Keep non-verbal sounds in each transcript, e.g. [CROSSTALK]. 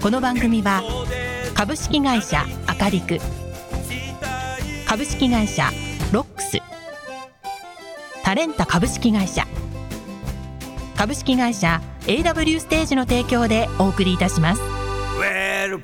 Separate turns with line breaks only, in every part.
この番組は株式会社アカリク株式会社ロックスタレンタ株式会社株式会社 AW ステージの提供でお送りいたします。
Well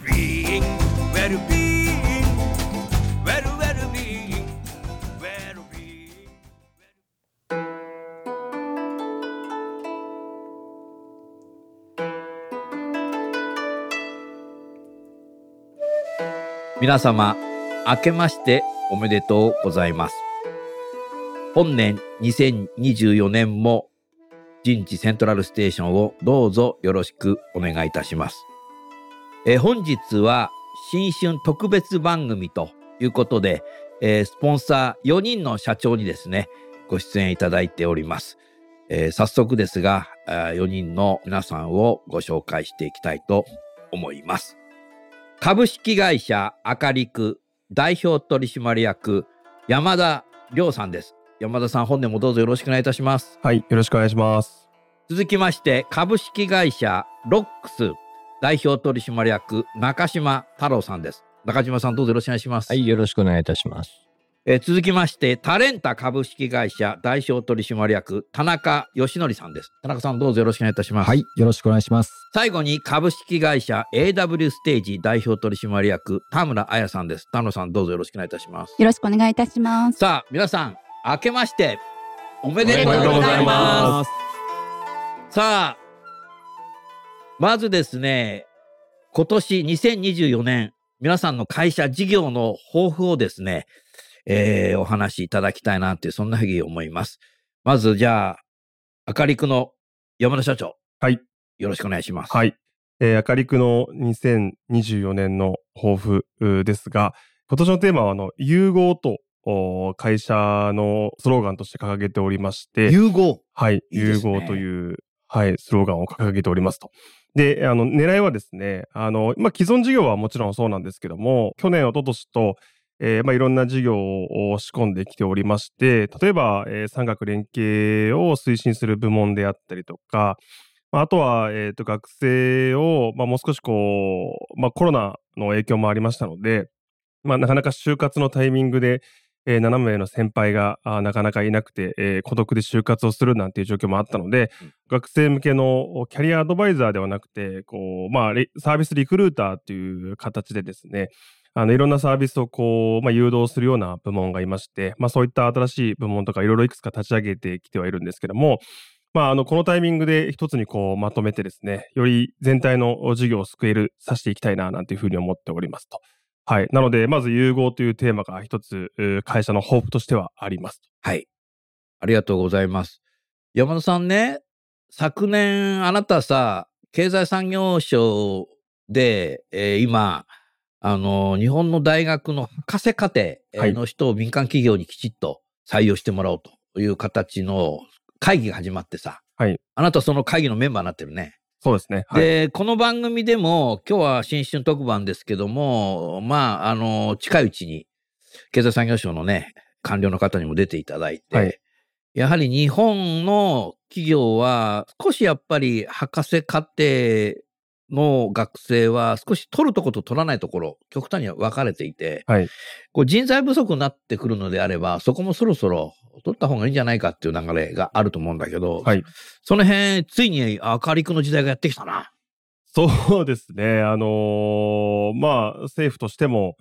皆様、明けましておめでとうございます。本年2024年も人事セントラルステーションをどうぞよろしくお願いいたします。え本日は新春特別番組ということで、えスポンサー4人の社長にですね、ご出演いただいております。えー早速ですが、4人の皆さんをご紹介していきたいと思います。株式会社アカリク代表取締役山田亮さんです。山田さん本年もどうぞよろしくお願いいたします。
はい、よろしくお願いします。
続きまして株式会社ロックス代表取締役中島太郎さんです。中島さんどうぞよろしくお願いします。
はい、よろしくお願いいたします。
えー続きましてタレンタ株式会社代表取締役田中義則さんです。田中さんどうぞよろしくお願いいたします。
はい、よろしくお願いします。
最後に株式会社 AW ステージ代表取締役田村彩さんです。田村さんどうぞよろしくお願いいたします。
よろしくお願いいたします。
さあ皆さん明けましておめでとう
ござい
ま
ます
す。さあまずですね今年2024年皆さんの会社事業の抱負をですね、えーお話しいただきたいなってそんなふうに思います。まずじゃあ明るくの山田社長
はい、
よろしくお願いします。
はい。えー、あかりくの2024年の抱負ですが、今年のテーマは、あの、融合と、会社のスローガンとして掲げておりまして、
融合
はい、
いいですね
融合という、はい、スローガンを掲げておりますと。で、あの、狙いはですね、あの、まあ、既存事業はもちろんそうなんですけども、去年、一昨年と、えーまあ、いろんな事業を仕込んできておりまして、例えば、えー産学連携を推進する部門であったりとか、まああとは、えーと、学生を、まあ、もう少しこう、まあ、コロナの影響もありましたので、まあ、なかなか就活のタイミングで、えー、7名の先輩がなかなかいなくて、えー孤独で就活をするなんていう状況もあったので、学生向けのキャリアアドバイザーではなくて、こう、まあ、リサービスリクルーターという形でですね、あの、いろんなサービスをこう、まあ、誘導するような部門がいまして、まあ、そういった新しい部門とかいろいろいくつか立ち上げてきてはいるんですけども、まあ、あの、このタイミングで一つにこう、まとめてですね、より全体の事業を救える、さしていきたいな、なんていうふうに思っておりますと。はい。なので、まず融合というテーマが一つ、会社の抱負としてはあります。
はい。ありがとうございます。山田さんね、昨年あなたさ、経済産業省で、えー今、あの、日本の大学の博士課程の人を民間企業にきちっと採用してもらおうという形の会議が始まってさ、
はい。
あなたその会議のメンバーになってるね。
そうですね。はい。
で、この番組でも、今日は新春特番ですけども、まあ、あの、近いうちに、経済産業省のね、官僚の方にも出ていただいて、
はい
やはり日本の企業は、少しやっぱり博士課程の学生は、少し取るところと取らないところ、極端に分かれていて、
はい
こう人材不足になってくるのであれば、そこもそろそろ取った方がいいんじゃないかっていう流れがあると思うんだけど、
はい
その辺、ついに明るくの時代がやってきたな。
そうですね。あのーまあ、政府としても、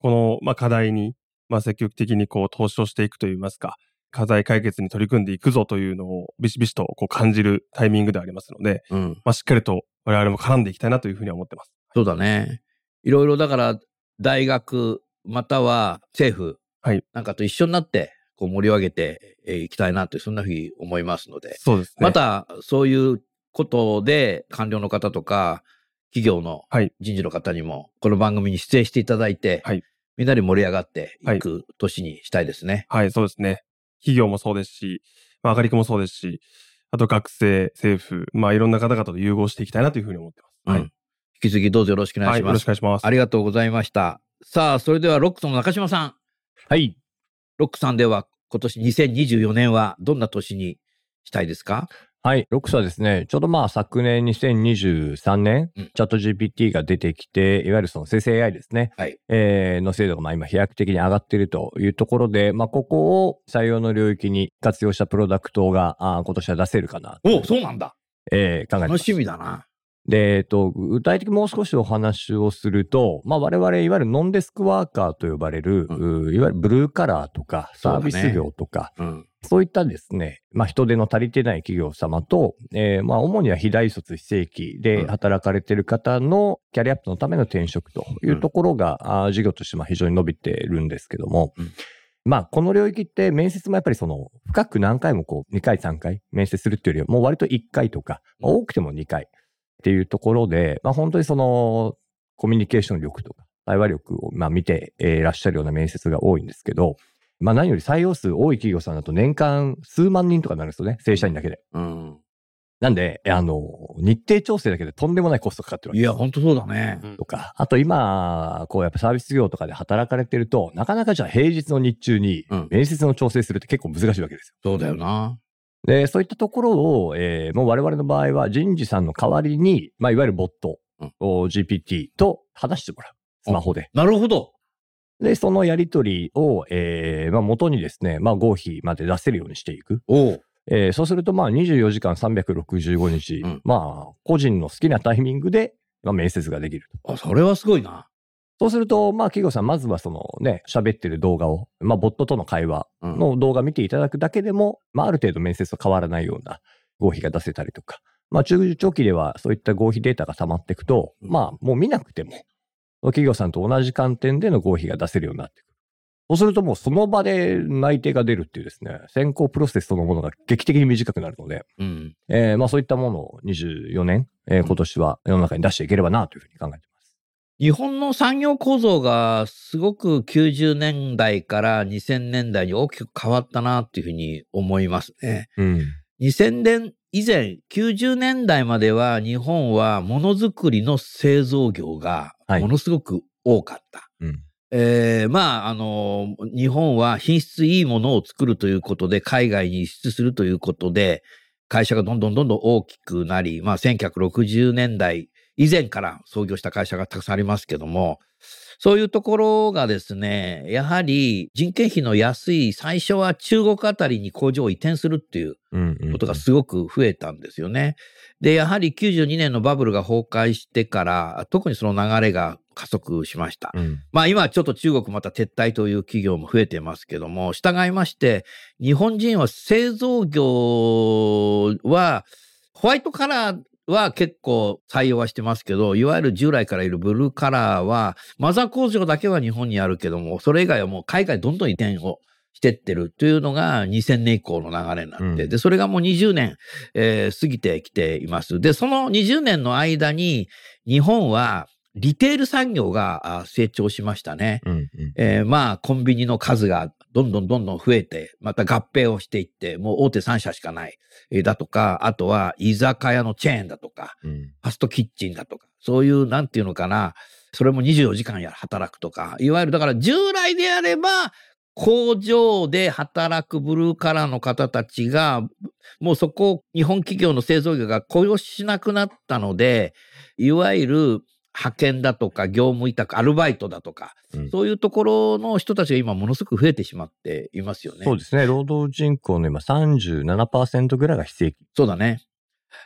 この、まあ、課題に、まあ、積極的にこう、投資をしていくといいますか、課題解決に取り組んでいくぞというのを、ビシビシとこう感じるタイミングでありますので、
うん。
まあ、しっかりと我々も絡んでいきたいなというふうには思ってます。
そうだね。いろいろだから、大学、または政府、
はい
なんかと一緒になって、こう盛り上げてえーいきたいなという、そんなふうに思いますので、
そうですね。
またそういうことで官僚の方とか、企業の
はい
人事の方にも、この番組に出演していただいて、
はい
みんなで盛り上がっていく年にしたいですね。
はい、そうですね。企業もそうですし、まあ、あかりくもそうですし、あと学生、政府、まあ、いろんな方々と融合していきたいなというふうに思ってます。はい。
うん引き続きどうぞよろしくお願い
はい、よろ
します。
しくお願いします。
ありがとうございました。さあ、それではロックスの中島さん。
はい。
ロックさんでは今年2024年はどんな年にしたいですか？
はい。ロックスはですね、ちょうどまあ昨年2023年、
うん
チャット GPT が出てきて、いわゆるその生成 AI ですね。
はい
えーの精度がまあ今飛躍的に上がっているというところで、まあここを採用の領域に活用したプロダクトがあー今年は出せるかな、
おそうなんだ。
えー考えてます。
楽しみだな。
で、えっと、具体的にもう少しお話をすると、まあ我々、いわゆるノンデスクワーカーと呼ばれる、
う
ういわゆるブルーカラーとか、サービス業とか、
うん。
そういったですね、まあ人手の足りてない企業様と、えーまあ主には非大卒非正規で
うん。
働かれている方のキャリアアップのための転職というところが、あー事業としてまあ非常に伸びてるんですけども、
うん。
まあこの領域って面接もやっぱりその深く何回もこう2回3回面接するっていうよりはもう割と1回とか、まあ多くても2回っていうところで、まあ本当にそのコミュニケーション力とか対話力をまあ見てえーいらっしゃるような面接が多いんですけど、まあ何より採用数多い企業さんだと年間数万人とかになるんですよね。正社員だけで。
うん。
なんで、あの、日程調整だけでとんでもないコストかかってるわけ
いや、本当そうだね。
とか、あと今、こうやっぱサービス業とかで働かれてると、なかなかじゃあ平日の日中に
うん
面接の調整するって結構難しいわけですよ。
そうだよな。
で、そういったところを、えーもう我々の場合は人事さんの代わりに、まあいわゆるボット、
うん
お GPT と話してもらう。スマホで。
なるほど。
で、そのやりとりを、えーまあ元にですね、まあ合否まで出せるようにしていく。えーそうすると、まあ、24時間365日、
うん
まあ、個人の好きなタイミングで、まあ、面接ができると。
あ、それはすごいな。
そうすると、まあ、企業さん、まずはそのね、喋ってる動画を、まあ、ボットとの会話
うん。
の動画見ていただくだけでも、まあ、ある程度面接と変わらないような合否が出せたりとか、まあ、中長期ではそういった合否データが溜まっていくと、
うん
まあ、もう見なくても、企業さんと同じ観点での合否が出せるようになってくる。そうするともうその場で内定が出るっていうですね、選考プロセスそのものが劇的に短くなるので、
うん。
えーまあそういったものを24年、えー今年は世の中に出していければなというふうに考えています。
日本の産業構造がすごく90年代から2000年代に大きく変わったなっていうふうに思いますね。
うん。
2000年以前、90年代までは日本はものづくりの製造業が
はい
ものすごく多かった。
うん。
えーまあ、あの、日本は品質いいものを作るということで、海外に輸出するということで、会社がどんどんどんどん大きくなり、まあ、1960年代以前から創業した会社がたくさんありますけども、そういうところがですね、やはり人件費の安い最初は中国あたりに工場を移転するっていう。ことがすごく増えたんですよね。で、やはり92年のバブルが崩壊してから、特にその流れが加速しました。
うん。
まあ今ちょっと中国また撤退という企業も増えてますけども、従いまして、日本人は製造業は、ホワイトカラーは結構採用はしてますけど、いわゆる従来からいるブルーカラーは、マザー工場だけは日本にあるけども、それ以外はもう海外どんどん移転をしてってるというのが2000年以降の流れになって、
うん
で、それがもう20年、えー過ぎてきています。で、その20年の間に、日本はリテール産業があ成長しましたね。
うん。うん。
えーまあ、コンビニの数がどんどんどんどん増えて、また合併をしていって、もう大手3社しかない、えーだとか、あとは居酒屋のチェーンだとか、
うん。
ファストキッチンだとか、そういう、なんていうのかな、それも24時間や働くとか、いわゆるだから従来であれば、工場で働くブルーカラーの方たちが、もうそこを日本企業の製造業が雇用しなくなったので、いわゆる派遣だとか業務委託、アルバイトだとか、
うん
そういうところの人たちが今ものすごく増えてしまっていますよね。
そうですね。労働人口の今37%ぐらいが非正規。
そうだね。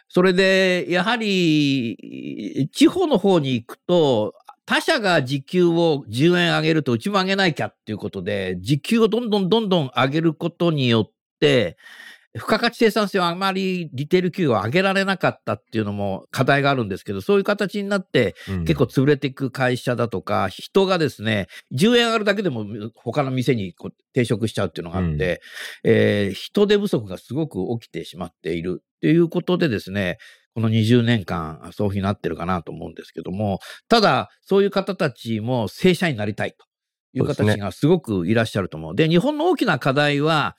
それで、やはり、地方の方に行くと、他社が時給を10円上げるとうちも上げないきゃっていうことで、時給をどんどんどんどん上げることによって、付加価値生産性をあまりリテール企業を上げられなかったっていうのも課題があるんですけど、そういう形になって結構潰れていく会社だとか、人がですね、10円上がるだけでも他の店にこう転職しちゃうっていうのがあって、えー人手不足がすごく起きてしまっているっていうことでですね、この20年間、そういうふうになってるかなと思うんですけども、ただ、そういう方たちも正社員になりたいという方たちがすごくいらっしゃると思う。で日本の大きな課題は、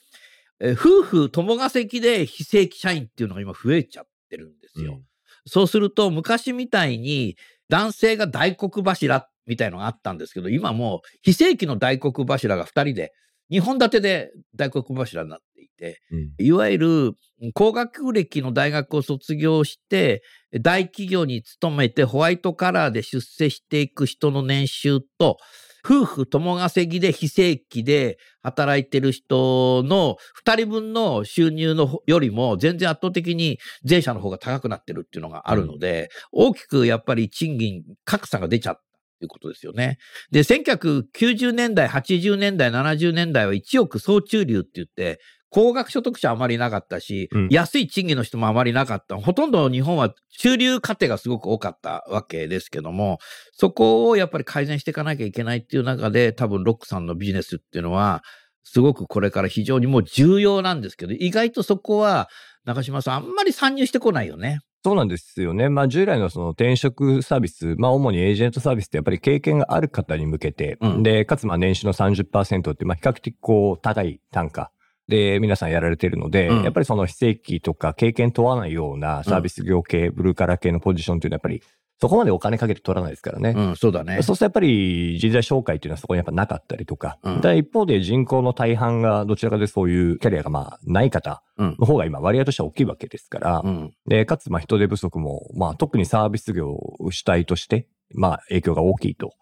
えー夫婦共稼ぎで非正規社員っていうのが今増えちゃってるんですよ。そうすると、昔みたいに男性が大黒柱みたいのがあったんですけど、今もう非正規の大黒柱が2人で、2本立てで大黒柱になっていて、
うん
いわゆる高学歴の大学を卒業して、大企業に勤めてホワイトカラーで出世していく人の年収と、夫婦共稼ぎで非正規で働いてる人の2人分の収入のよりも全然圧倒的に前者の方が高くなってるっていうのがあるので、大きくやっぱり賃金格差が出ちゃったということですよね。で、1990年代、80年代、70年代は1億総中流って言って、高額所得者あまりなかったし、
うん
安い賃金の人もあまりなかった。ほとんど日本は中流家庭がすごく多かったわけですけども、そこをやっぱり改善していかなきゃいけないっていう中で、多分ロックさんのビジネスっていうのは、すごくこれから非常にもう重要なんですけど、意外とそこは中島さんあんまり参入してこないよね。
そうなんですよね。まあ従来のその転職サービス、まあ主にエージェントサービスってやっぱり経験がある方に向けて、
うん
で、かつまあ年収の30%ってまあ比較的こう高い単価で皆さんやられてるので、
うん
やっぱりその非正規とか経験問わないようなサービス業系、ブルーカラー系のポジションっていうのはやっぱりそこまでお金かけて取らないですからね。
うん、そうだね。
そうするとやっぱり人材紹介っていうのはそこにやっぱなかったりとか、
うん
ただ一方で人口の大半がどちらかでそういうキャリアがまあない方
うん。
の方が今割合としては大きいわけですから、
うん。
で、かつ、まあ、人手不足も、まあ、特にサービス業主体として、まあ、影響が大きいと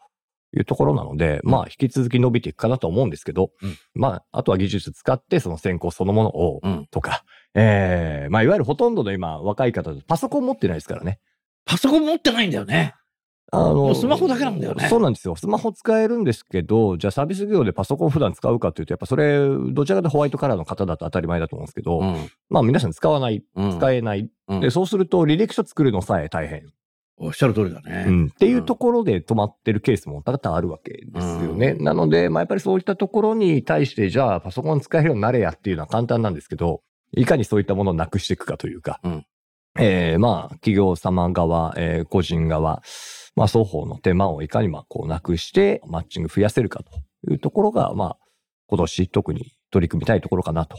いうところなので、まあ、引き続き伸びていくかなと思うんですけど、
うん
まあ、あとは技術使って、その先行そのものを、
うん
とか、ええまあ、いわゆるほとんどの今、若い方パソコン持ってないですからね。
パソコン持ってないんだよね。
あの
スマホだけなんだよね
そうなんですよ。スマホ使えるんですけど、じゃあサービス業でパソコン普段使うかっていうと、やっぱそれ、どちらかとホワイトカラーの方だと当たり前だと思うんですけど、
うん。
まあ皆さん使わない、
うん。
使えない。
うん
で、そうすると履歴書作るのさえ大変。
おっしゃる通りだね。
うん、っていうところで止まってるケースも多々あるわけですよね。なので、まあ、やっぱりそういったところに対して、じゃあパソコン使えるようになれやっていうのは簡単なんですけど、いかにそういったものをなくしていくかというか、
うん
えーまあ、企業様側、えー個人側、まあ、双方の手間をいかにまあ、こう、なくして、マッチング増やせるかというところが、まあ、今年特に取り組みたいところかなと。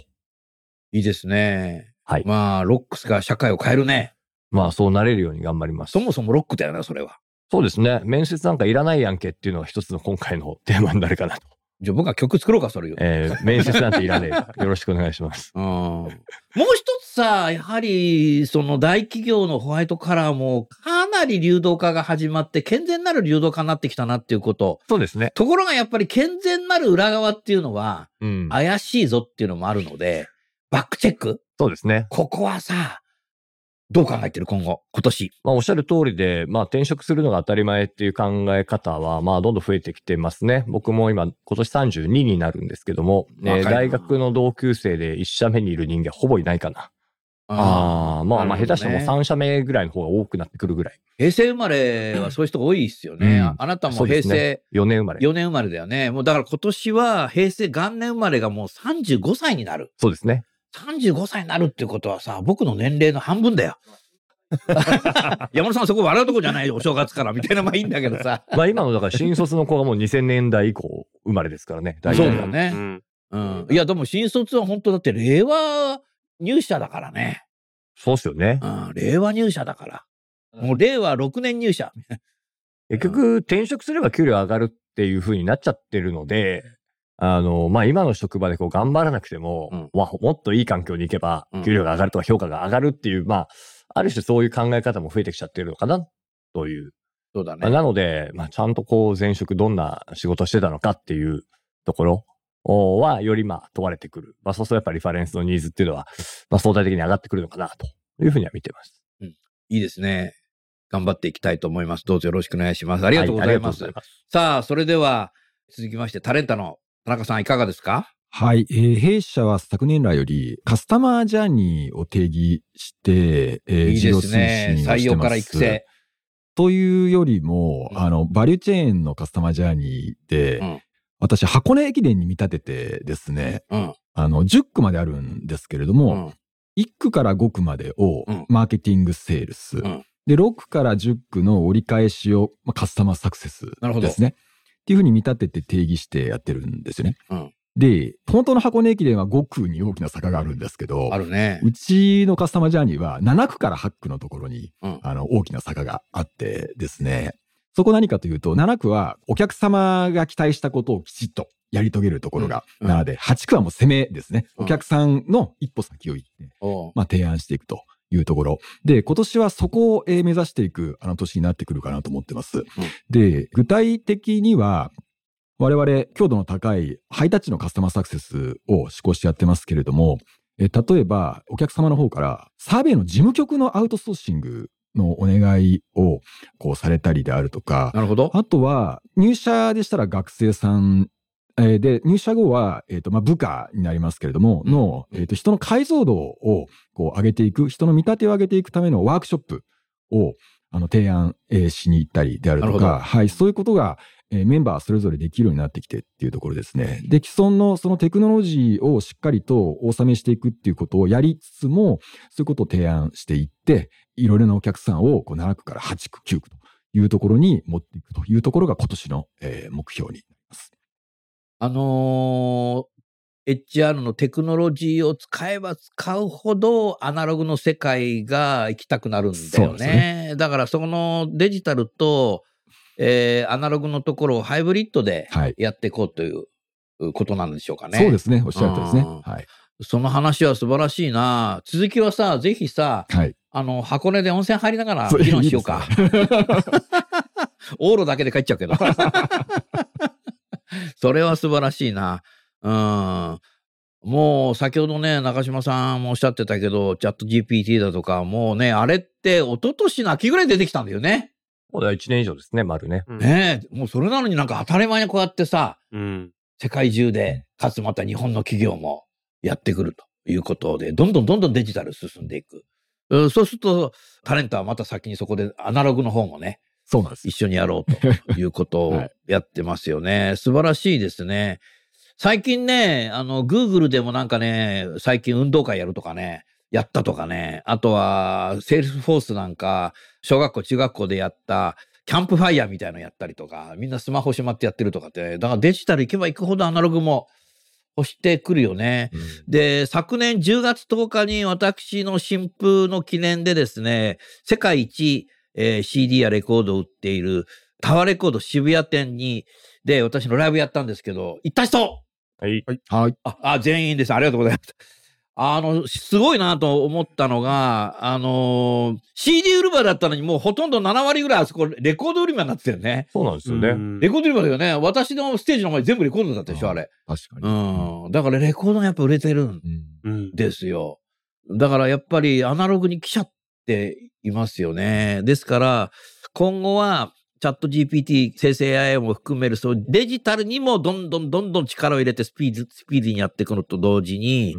いいですね。
はい
まあ、ロックスが社会を変えるね。
まあ、そうなれるように頑張ります。
そもそもロックだよな、それは。
そうですね。面接なんかいらないやんけっていうのが一つの今回のテーマになるかなと。
じゃあ僕は曲作ろうか、それよ。
えー面接なんていらねえ。[LAUGHS] よろしくお願いします。
うん。もう一つさ、やはり、その大企業のホワイトカラーもかなり流動化が始まって、健全なる流動化になってきたなっていうこと。
そうですね。
ところがやっぱり健全なる裏側っていうのは、
うん。
怪しいぞっていうのもあるので、バックチェック
そうですね。
ここはさ、どう考えてる今後、今年。
まあ、おっしゃる通りで、まあ、転職するのが当たり前っていう考え方は、まあ、どんどん増えてきてますね。僕も今、今年32になるんですけども、ね、大学の同級生で1社目にいる人間ほぼいないかな。ああ、まあ、まあ、下手したらもう
なるほどね
3社目ぐらいの方が多くなってくるぐらい。
平成生まれはそういう人が多いですよね。
うん
ああなたも平成
ね4年生まれ。
4年生まれだよね。もうだから今年は平成元年生まれがもう35歳になる。
そうですね。
35歳になるっていうことはさ、僕の年齢の半分だよ。[LAUGHS] 山本さんそこ笑うとこじゃないよ、お正月からみたいなまあいいんだけどさ。[LAUGHS]
まあ、今の、だから新卒の子がもう2000年代以降生まれですからね。大体
そうだね
ん
うん。いや、でも新卒は本当だって令和入社だからね。
そうっすよね。
うん、令和入社だから。もう令和6年入社。[LAUGHS]
結局、転職すれば給料上がるっていう風になっちゃってるので、あの、まあ、今の職場でこう頑張らなくても、
うん
わもっといい環境に行けば
うん、
給料が上がるとか評価が上がるっていう、まあ、ある種そういう考え方も増えてきちゃってるのかな、という。
そうだね
まあ。なので、まあ、ちゃんとこう前職どんな仕事してたのかっていうところおは、よりまあ問われてくる。まあ、そうするとやっぱりリファレンスのニーズっていうのは、まあ、相対的に上がってくるのかな、というふうには見てます。
いいですね。頑張っていきたいと思います。どうぞよろしくお願いします。ありがとうございます。
はいます。
さあ、それでは続きましてタレンタの田中さんいかがですか？
はい、えー弊社は昨年来よりカスタマージャーニーを定義して、えー
いいですね。採
事業推進をしてます
用から育成。
というよりも、
うん
あの、バリューチェーンのカスタマージャーニーで、
うん
私、箱根駅伝に見立ててですね、
うん。
あの、10区まであるんですけれども、
うん。
1区から5区までを
うん
マーケティングセールス、
ん
で、6区から10区の折り返しを、まあ、カスタマーサクセス
なるほど
ですね。っていうふうに見立てて定義してやってるんですよね。
うん。
で、本当の箱根駅伝は5区に大きな坂があるんですけど、
あるね。
うちのカスタマージャーニーは7区から8区のところに、
うん。
あの大きな坂があってですね、そこ何かというと、7区はお客様が期待したことをきちっとやり遂げるところが
うん。うん。
7で、8区はもう攻めですね。
うん。
お客さんの一歩先を行って、まあ、提案していくというところ。で、今年はそこをえー目指していくあの年になってくるかなと思ってます。で、具体的には、我々、強度の高いハイタッチのカスタマーサクセスを施行してやってますけれども、え例えば、お客様の方から、サーベイの事務局のアウトソーシングのお願いをこうされたりであるとか、
なるほど。
あとは、入社でしたら学生さん、えーで、入社後は、えっ、と、まあ、部下になりますけれども、
うん
の、えっ、と、人の解像度を、こう、上げていく、人の見立てを上げていくためのワークショップを、あの、提案、えーしに行ったりであるとか、はい、そういうことが、えーメンバーそれぞれできるようになってきてっていうところですね。で、既存のそのテクノロジーをしっかりとお納めしていくっていうことをやりつつも、そういうことを提案していって、いろいろなお客さんをこう7区から8区、9区というところに持っていくというところが今年の、えー目標になります。
あのー HR のテクノロジーを使えば使うほどアナログの世界が行きたくなるんだよ
ね
ね。だからそのデジタルと、えーアナログのところをハイブリッドで
はい。
やっていこうということなんでしょうかね。
そうですね。おっしゃるとりですね。
うん
はい。
その話は素晴らしいな。続きはさ、ぜひさ、
はい。
あの、箱根で温泉入りながら議論しようか。
いいね
往路だけで帰っちゃうけど。[LAUGHS] [LAUGHS] それは素晴らしいな。うん。もう先ほどね、中島さんもおっしゃってたけど、チャット GPT だとか、もうね、あれって一昨年の秋ぐらいに出てきたんだよね。
もう1年以上ですね、丸ね。
ねえ、もうそれなのになんか当たり前にこうやってさ、
うん。
世界中で、かつまた日本の企業もやってくるということで、どんどんどんどんデジタル進んでいく。うんそうすると、タレントはまた先にそこでアナログの方もね、
そうなんです。
一緒にやろうということを [LAUGHS]
はい
やってますよね。素晴らしいですね。最近ね、あの、Google でもなんかね、最近運動会やるとかね、やったとかね、あとは、セールスフォースなんか、小学校、中学校でやった、キャンプファイヤーみたいなのやったりとか、みんなスマホしまってやってるとかって、だからデジタル行けば行くほどアナログも欲してくるよね。
うん
で、昨年10月10日に私の新風の記念でですね、世界一、えー CD やレコードを売っているタワーレコード渋谷店に、で、私のライブやったんですけど、行った人
はい。
はい。
あ、あ、全員です。ありがとうございます。あの、すごいなと思ったのが、あのー CD 売り場だったのにもうほとんど7割ぐらいあそこレコード売り場になってたよね。
そうなんですよね。
レコード売り場だよね。私のステージの前全部レコードだったでしょ、あれ。
確か
う
に。
ん。だからレコードがやっぱ売れてるん
うん
うん。
ですよ。だからやっぱりアナログに来ちゃっていますよね。ですから、今後はチャット GPT、生成 AI も含める、そうデジタルにもどんどんどんどん力を入れてスピード、スピーディーにやっていくのと同時に、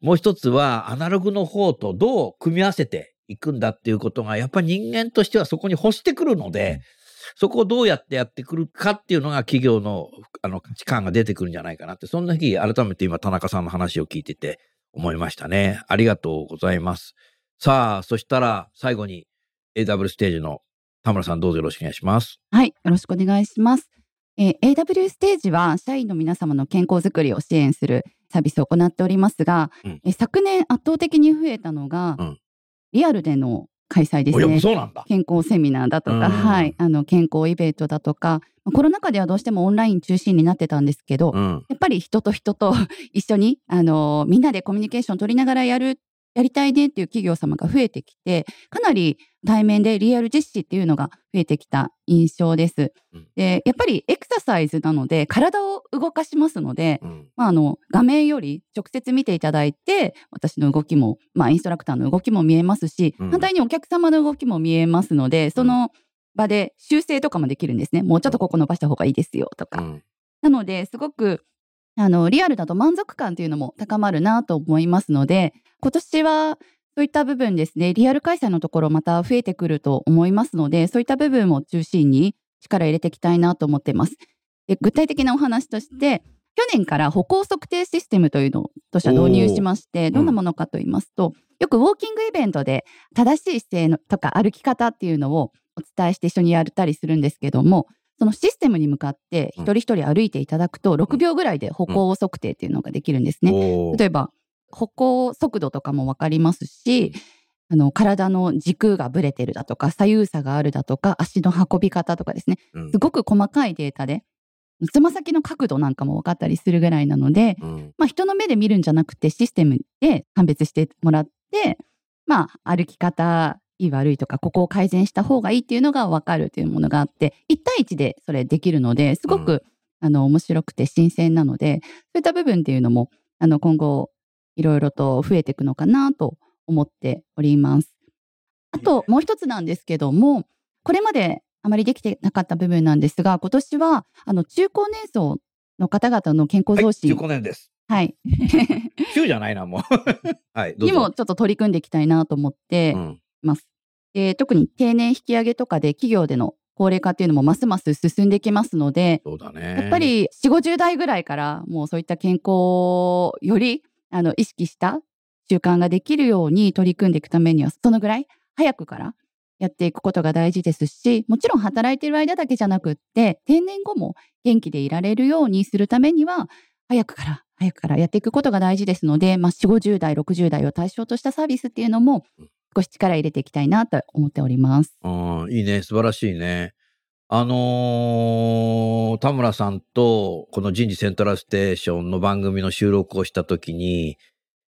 もう一つはアナログの方とどう組み合わせていくんだっていうことが、やっぱり人間としてはそこに欲してくるので、そこをどうやってやってくるかっていうのが企業のあの価値観が出てくるんじゃないかなって、そんな日改めて今田中さんの話を聞いてて思いましたね。ありがとうございます。さあ、そしたら最後に AW ステージの田村さんどうぞよろしくお願いします。
はい、よろしくお願いします。えー AW ステージは社員の皆様の健康づくりを支援するサービスを行っておりますが、
うん
えー昨年圧倒的に増えたのが、
うん
リアルでの開催ですね。
そうなんだ。
健康セミナーだとか、
うん
はい、あの健康イベントだとか、まあコロナ禍ではどうしてもオンライン中心になってたんですけど、
うん。
やっぱり人と人と [LAUGHS] 一緒に、あのみんなでコミュニケーション取りながらやる、やりたいねっていう企業様が増えてきて、かなり対面でリアル実施っていうのが増えてきた印象です。
うん。
で、やっぱりエクササイズなので、体を動かしますので、
うん。
まあ、あの画面より直接見ていただいて私の動きも、まあ、インストラクターの動きも見えますし、
うん。
反対にお客様の動きも見えますのでその場で修正とかもできるんですね。もうちょっとここ伸ばした方がいいですよとか、
うん。
なのですごくあの、リアルだと満足感というのも高まるなと思いますので、今年はそういった部分ですね、リアル開催のところまた増えてくると思いますので、そういった部分を中心に力入れていきたいなと思っています。で具体的なお話として、去年から歩行測定システムというのをとしては導入しまして、どんなものかと言いますと、よくウォーキングイベントで正しい姿勢のとか歩き方っていうのをお伝えして一緒にやったりするんですけども、そのシステムに向かって一人一人歩いていただくと、6秒ぐらいで歩行測定っていうのができるんですね。
おー。
例えば、歩行速度とかもわかりますし、あの、体の軸がぶれてるだとか、左右差があるだとか、足の運び方とかですね、
うん。
すごく細かいデータで、つま先の角度なんかも分かったりするぐらいなので、
うん。
まあ、人の目で見るんじゃなくてシステムで判別してもらって、まあ、歩き方いい悪いとかここを改善した方がいいっていうのが分かるというものがあって1対1でそれできるのですごく、あの面白くて新鮮なのでそういった部分っていうのもあの今後いろいろと増えていくのかなと思っております。あともう一つなんですけどもこれまであまりできてなかった部分なんですが今年はあの中高年層の方々の健康
はい、
増進、
15年です。
はい、
9じゃないな、もう。[LAUGHS] はい。
にもちょっと取り組んでいきたいなと思って
うん
います。で特に定年引き上げとかで企業での高齢化っていうのもますます進んできますので、
ね。
やっぱ、り4、50代ぐらいからもうそういった健康をよりあの意識した習慣ができるように取り組んでいくためには、そのぐらい早くからやっていくことが大事ですし、もちろん働いている間だけじゃなくって、定年後も元気でいられるようにするためには、早くから、早くからやっていくことが大事ですので、まあ、4、50代、60代を対象としたサービスっていうのも少し力入れていきたいなと思っております。
うん、いいね、素晴らしいね。あのー田村さんとこの人事セントラルステーションの番組の収録をしたときに、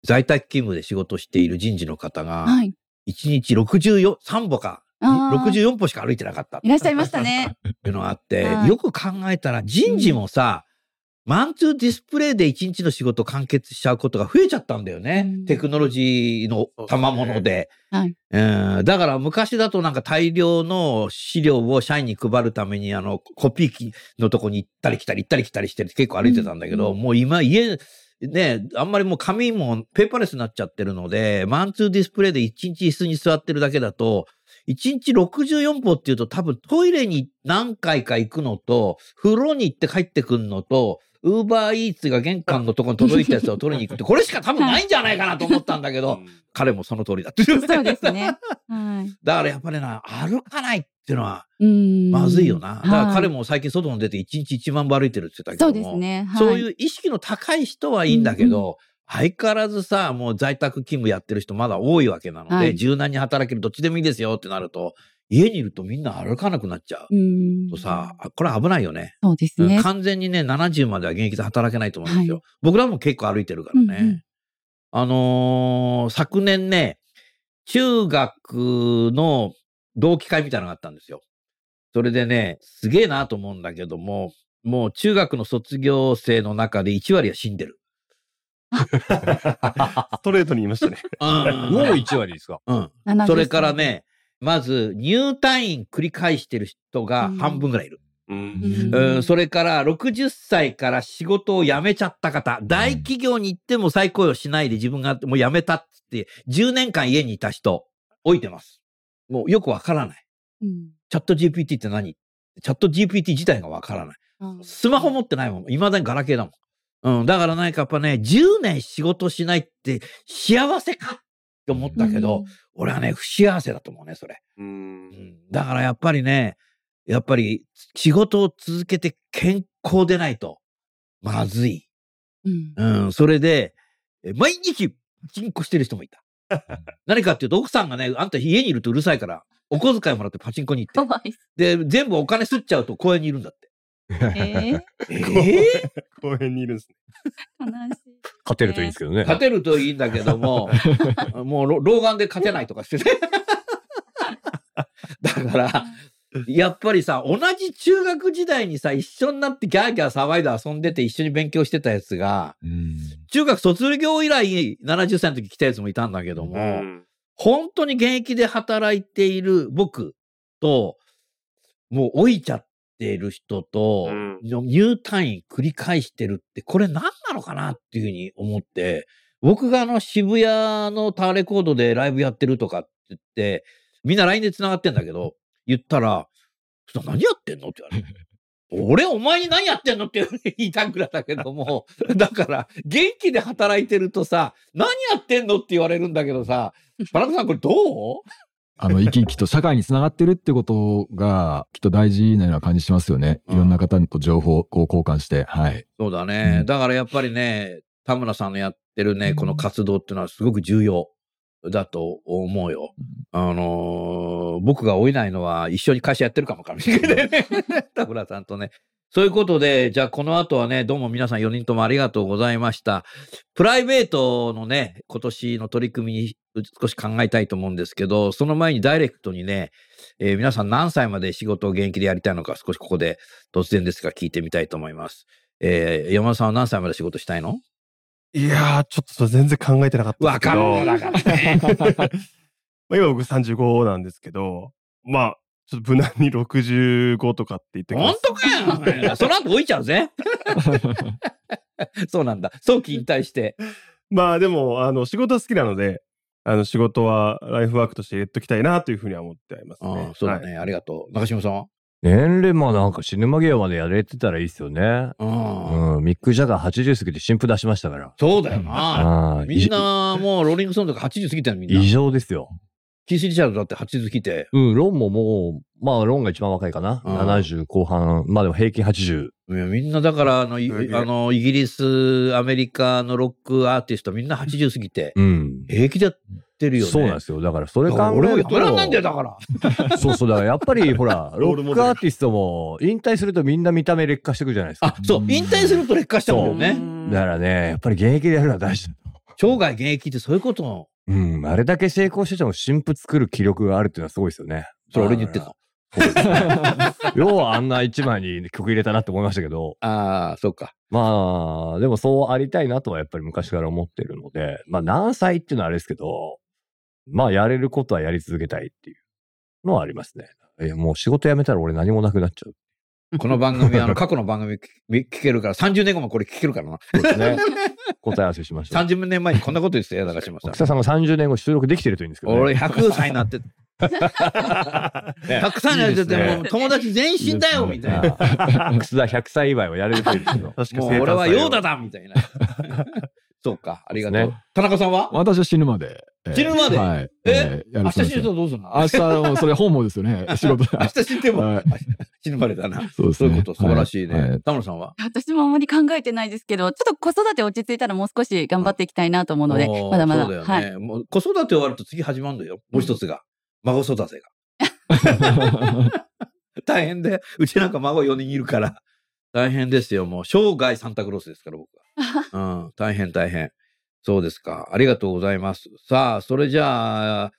在宅勤務で仕事している人事の方が、
はい。
1日64、3歩か、
あー
64歩しか歩いてなかったっ
いらっしゃいましたね。[LAUGHS]
ていうのがあって、
はい
よく考えたら人事もさ、マンツーディスプレイで1日の仕事完結しちゃうことが増えちゃったんだよね。
うん
テクノロジーの賜物で。
はい
うんだから昔だとなんか大量の資料を社員に配るためにあのコピー機のとこに行ったり来たり行ったり来たりして結構歩いてたんだけど、
うん
もう今家、ね、あんまりもう紙もペーパーレスになっちゃってるので、マンツーディスプレイで1日椅子に座ってるだけだと、1日64歩っていうと多分トイレに何回か行くのと、風呂に行って帰ってくるのと、ウーバーイーツが玄関のところに届いたやつを取りに行くって、[LAUGHS] これしか多分ないんじゃないかなと思ったんだけど、彼もその通りだって。
そうですね。はい。
だからやっぱりな、歩かないっていうのはまずいよな。だから彼
も
も最近外に出て1日1万歩歩いてるって言ってたけども。
そうですね。はい、
そういう意識の高い人はいいんだけど、相変わらずさ、もう在宅勤務やってる人まだ多いわけなので、
はい
柔軟に働けるどっちでもいいですよってなると、家にいるとみんな歩かなくなっちゃう。
うーん
とさ、あこれ危ないよね。
そうですね。
完全にね、70までは現役で働けないと思うんですよ。
は
僕らも結構歩いてるからね。
うんうん
あのー昨年ね、中学の同期会みたいなのがあったんですよ。それでね、すげえなと思うんだけども、もう中学の卒業生の中で1割は死んでる。[LAUGHS]
ストレートに言いましたね。
うん
もう1割ですか？
うん。
70
それからね、まず入退院繰り返してる人が
うん
半分ぐらいいる。
うん
それから60歳から仕事を辞めちゃった方、大企業に行っても再雇用しないで自分がもう辞めたっつって、10年間家にいた人、置いてます。もうよくわからない。
うん
チャット GPT って何？チャット GPT 自体がわからない。
あ
スマホ持ってないもん。未だにガラケーだもん。うん、だからなんかやっぱね、10年仕事しないって幸せかって思ったけど、俺はね、不幸せだと思うね、それ。
うん
うんだからやっぱりね、やっぱり仕事を続けて健康でないと、まずい。
うん
うん、それで、え毎日パチンコしてる人もいた。[LAUGHS] 何かっていうと、奥さんがね、あんた家にいるとうるさいから、お小遣いもらってパチンコに行って。で、全部お金吸っちゃうと公園にいるんだって。
えー、
ええ [LAUGHS]
公園にいるんですね。
悲しい。
勝てるといいんですけどね。
勝てるといいんだけども、[LAUGHS] もう老老眼で勝てないとかしてね。[LAUGHS] だから、やっぱりさ、同じ中学時代にさ、一緒になってギャーギャー騒いで遊んでて一緒に勉強してたやつが、
うん
中学卒業以来70歳の時来たやつもいたんだけども、
うん
本当に現役で働いている僕と、もう老いちゃっている人と、
うん。
入退院繰り返してるって、これ何なのかなっていうふうに思って、僕があの渋谷のタワーレコードでライブやってるとかって言って、みんな LINE で繋がってんだけど、言ったら、何やってんの？って言われて。[LAUGHS] 俺、お前に何やってんの？って言いたくらだけども、[LAUGHS] だから、元気で働いてるとさ、何やってんの？って言われるんだけどさ、パラコさんこれどう？
あの、生き生きと社会につながってるってことが、きっと大事なような感じしますよね。
うん
いろんな方と情報を交換して、はい。
そうだね。
うん
だからやっぱりね、田村さんのやってるね、この活動っていうのはすごく重要だと思うよ。あのー僕が追えないのは一緒に会社やってるかもかもしれないね。[LAUGHS] 田村さんとね。そういうことで、じゃあこの後はね、どうも皆さん4人ともありがとうございました。プライベートのね、今年の取り組みに少し考えたいと思うんですけど、その前にダイレクトにね、えー皆さん何歳まで仕事を現役でやりたいのか少しここで突然ですが聞いてみたいと思います。えー山田さんは何歳まで仕事したいの？
いやー、ちょっと全然考えてなかった。
わかるだからね [LAUGHS]
まあ今僕35なんですけど、まあ、ちょっと無難に65とかって言って。
本当かよ [LAUGHS] その後置いちゃうぜ。[LAUGHS] そうなんだ。早期引退して。
まあでも、あの、仕事は好きなので、あの、仕事はライフワークとして入れときたいなというふうには思ってあります
あ
ね
あ。そうだ
はい
ね、ありがとう。中島さんは？
年齢もなんか死ぬ間際までやれてたらいいですよね。
うん
うん、ミック・ジャガー80過ぎて新譜出しましたから。
そうだよな。
ああ
みんなもうローリングストーンとか80過ぎてるみんな。
異常ですよ。
キース・リチャードだって80過ぎて。
うん、ロンももう、まあ、ロンが一番若いかな。
うん
70後半。まあでも平均80。
いやみんなだからあの、あの、イギリス、アメリカのロックアーティストみんな80過ぎて、
うん。
平気でやってるよね。
そうなんですよ。だからそれ考
だから俺も
えると。
やめらんないんだよ、だから。[LAUGHS]
そうそう。だからやっぱり [LAUGHS] ほら、ロ
ロールモデル
ックアーティストも引退するとみんな見た目劣化してくるじゃないですか。
あ、そう、引退すると劣化しちゃうんだよね。
だからね、やっぱり現役でやるのは大事だ。
生涯現役ってそういうこと。
うん。あれだけ成功してても新譜作る気力があるっていうのはすごいですよね。
それ俺に言ってんの。[LAUGHS]
要はあんな一枚に曲入れたなって思いましたけど、
ああ、そうか。
まあ、でもそうありたいなとはやっぱり昔から思ってるので、まあ何歳っていうのはあれですけど、まあやれることはやり続けたいっていうのはありますね。いやもう仕事辞めたら俺何もなくなっちゃう。
この番組、あの、過去の番組聞聞けるから、30年後もこれ聞けるからな。
そうですね。答え合わせしました。
30年前にこんなこと言ってたよ、中島さん
奥。田さんが30年後収録できてるといいんですけど、ね。
俺100歳になって、[LAUGHS] 100歳になってて、
ね
もう友達全身だよ、みたいな。
な。楠田100歳祝いをやれるといいですけど。
確か
もう俺はヨーダだみたいな。そうか、ありがとう。
ね
田中さんは？
私は死ぬまで。えー
死ぬまで？
はい。
え？
ーや
明日死ぬとどうするの？
明日の、それ本望ですよね。[LAUGHS] 仕事。
明日死んでも
はい
死ぬまでだな。
そうね。
そういうこと、素晴らしい
は
ね。田村さんは？
私もあんまり考えてないですけど、ちょっと子育て落ち着いたらもう少し頑張っていきたいなと思うので、まだまだ。
そうだよ
はい。
ね。もう子育て終わると次始まるのよ。もう一つが。孫育てが。[LAUGHS] 大変で、うちなんか孫4人いるから。大変ですよ。もう生涯サンタクロースですから、僕は。[LAUGHS] うん、大変大変。そうですか。ありがとうございます。さあ、それじゃあ、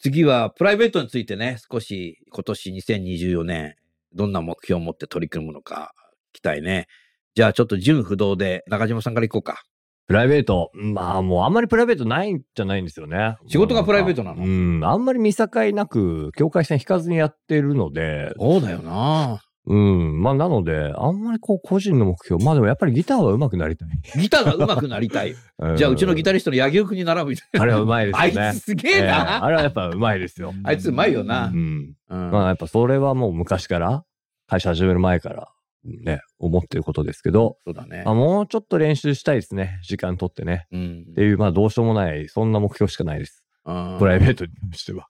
次はプライベートについてね、少し今年2024年、どんな目標を持って取り組むのか聞きたいね。じゃあちょっと純不動で中島さんから行こうか。
プライベート？まあもうあんまりプライベートないんじゃないんですよね。
仕事がプライベートなの？
うん。あんまり見境なく、境界線引かずにやってるので、
そうだよな。
うん。まあなので、あんまりこう個人の目標。まあでもやっぱりギターは上手くなりたい。
ギターが上手くなりたい。[LAUGHS] じゃあうちのギタ
リ
リストの柳生君に習うみたい
あれは上手い
な。あい
ですよね。
つすげえ
ええ
な。
あれはやっぱ上手いですよ。[LAUGHS]
あいつうまいよな
う。ん。
うん
まあやっぱそれはもう昔から、会社始める前から、ね、思ってることですけど、
そうだね
まあ、。もうちょっと練習したいですね。時間取ってね。
うん
っていう、まあどうしようもない、そんな目標しかないです。
うん
プライベートに関しては。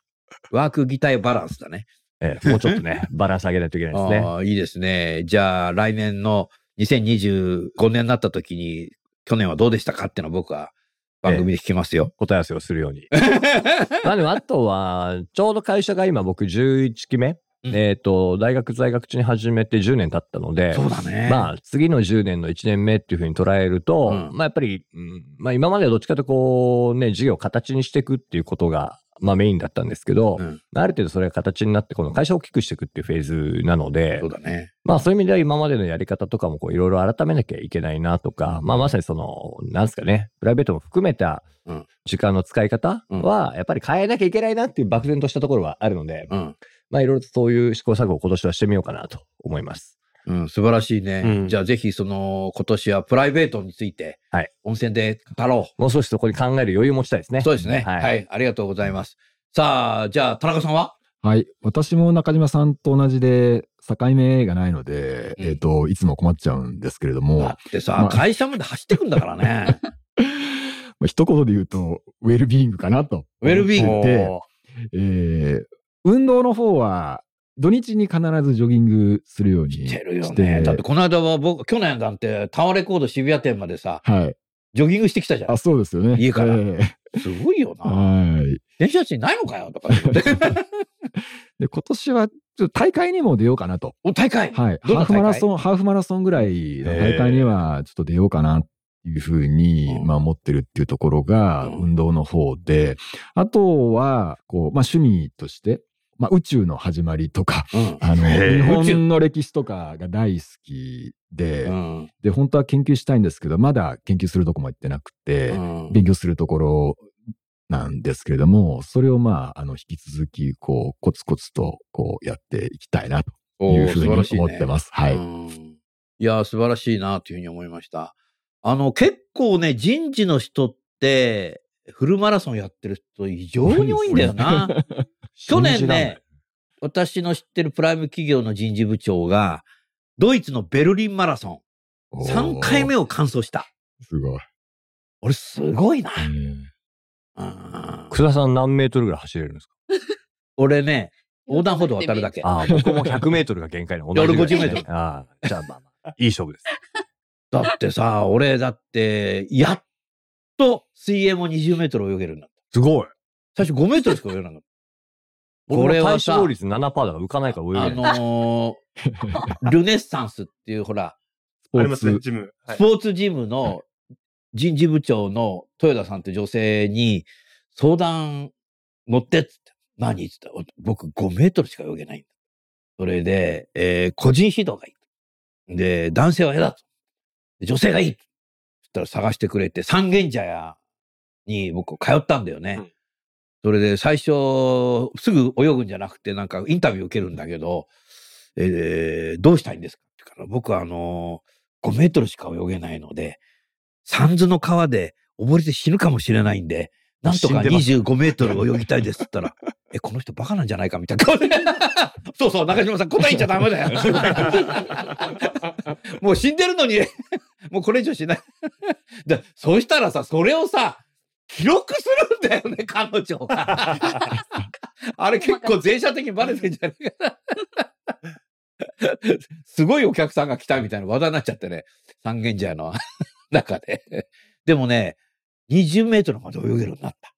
ワークギターバランスだね。
ええ、もうちょっとね、[LAUGHS] バランス上げないといけないですね。
ああ、いいですね。じゃあ、来年の2025年になった時に、去年はどうでしたかっていうのは僕は番組で聞きますよ。
答え合わせをするように。[LAUGHS] まあでもあとは、ちょうど会社が今僕11期目、
うん
えっ、と、大学在学中に始めて10年経ったので、
そうだね。
まあ次の10年の1年目っていうふうに捉えると、
うん
まあやっぱり、うんまあ今まではどっちかというとこうね、事業を形にしていくっていうことが、まあメインだったんですけど、
うん
まあある程度それが形になって、この会社を大きくしていくっていうフェーズなので
そう、だね。
まあそういう意味では今までのやり方とかもこういろいろ改めなきゃいけないなとか、まあまさにその、なんですかね、プライベートも含めた
うん
時間の使い方はやっぱり変えなきゃいけないなっていう漠然としたところはあるので、
うん。
まあいろいろとそういう試行錯誤を今年はしてみようかなと思います。
うん、素晴らしいね。
うん
じゃあぜひその今年はプライベートについて、
はい
温泉で語ろ
もう少しそこに考える余裕を持ちたいですね。
う。そうですね。
はい
はい、ありがとうございます。さあ、じゃあ田中さんは？
はい。私も中島さんと同じで、境目がないので、
うん
えっ、と、いつも困っちゃうんですけれども、
だってさ、
まあ
会社まで走ってくんだからね。[LAUGHS]
まあ、一言で言うと、ウェルビーイングかなと。
ウェルビーイング
で、
お
えー運動の方は、土日に必ずジョギングするように
してるよね。だってこの間は僕、去年なんてタワーレコード渋谷店までさ、
はい。
ジョギングしてきたじゃん
あ、。そうですよね。
家から
え
すごいよ
ー
な。
はい。
電車賃ないのかよとか言って。
で、今年は、ちょっと大会にも出ようかなと。
お、大会。
はい。ハーフマラソン、ハーフマラソンぐらいの大会にはちょっと出ようかなっていうふうに、
うん
まあ思ってるっていうところが
うん
運動の方で、あとは、こう、まあ趣味として、まあ宇宙の始まりとか、
うん。
あの、日本の歴史とかが大好きで、
うん。
で、本当は研究したいんですけど、まだ研究するとこも行ってなくて、
うん
勉強するところなんですけれども、それをまあ、あの、引き続き、こう、コツコツと、こう、やっていきたいなというふうに思ってます。い
や、素晴らしいなというふうに思いました。あの、結構ね、人事の人って、フルマラソンやってる人異常に多いんだよな。去年ね、私の知ってるプライム企業の人事部長が、ドイツのベルリンマラソン、3回目
を。
を完走した。
すごい。
俺、すごいな。
えー
うん
楠田さん何メートルぐらい走れるんですか？[LAUGHS]
俺ね、横断歩道渡るだけ。[LAUGHS]
ああ、僕も100メートルが限界の
俺
同じぐらい
50メート
ああ、じゃあまあまあ、いい勝負です。[LAUGHS]
だってさ、俺だって、やっと水泳も20メートル泳げるんだ。
すごい。
最初5メートルしか泳げなかった。
これは体
これはさ
脂肪率7%だから浮かないから泳げな
あ
い。
のー [LAUGHS] ルネッサンスっていうほら、
スポー
ありますね、
ツ。
ジム。はい
スポーツジムの人事部長の豊田さんって女性に相談乗ってっつって。何っつったら僕5メートルしか泳げないんだ。それで、えー個人指導がいい。で、男性は嫌だと。で女性がいい。そしたら探してくれて、三軒茶屋に僕通ったんだよね。
うん
それで最初、すぐ泳ぐんじゃなくて、なんかインタビュー受けるんだけど、えーどうしたいんですか?ってから、僕はあのー5メートルしか泳げないので、サンズの川で溺れて死ぬかもしれないんで、なんとか
死んでます
25メートル泳ぎたいですって言ったら、[LAUGHS] え、この人バカなんじゃないかみたいな顔で。[LAUGHS] そうそう、中島さん答えちゃダメだよ。[LAUGHS] もう死んでるのに、もうこれ以上しない。だそうしたらさ、それをさ、記録するんだよね、彼女が。[LAUGHS] あれ結構全社的にバレてんじゃないかな。すごいお客さんが来たみたいな話題になっちゃってね。三軒茶屋の [LAUGHS] 中で。でもね、20メートルまで泳げるようになった。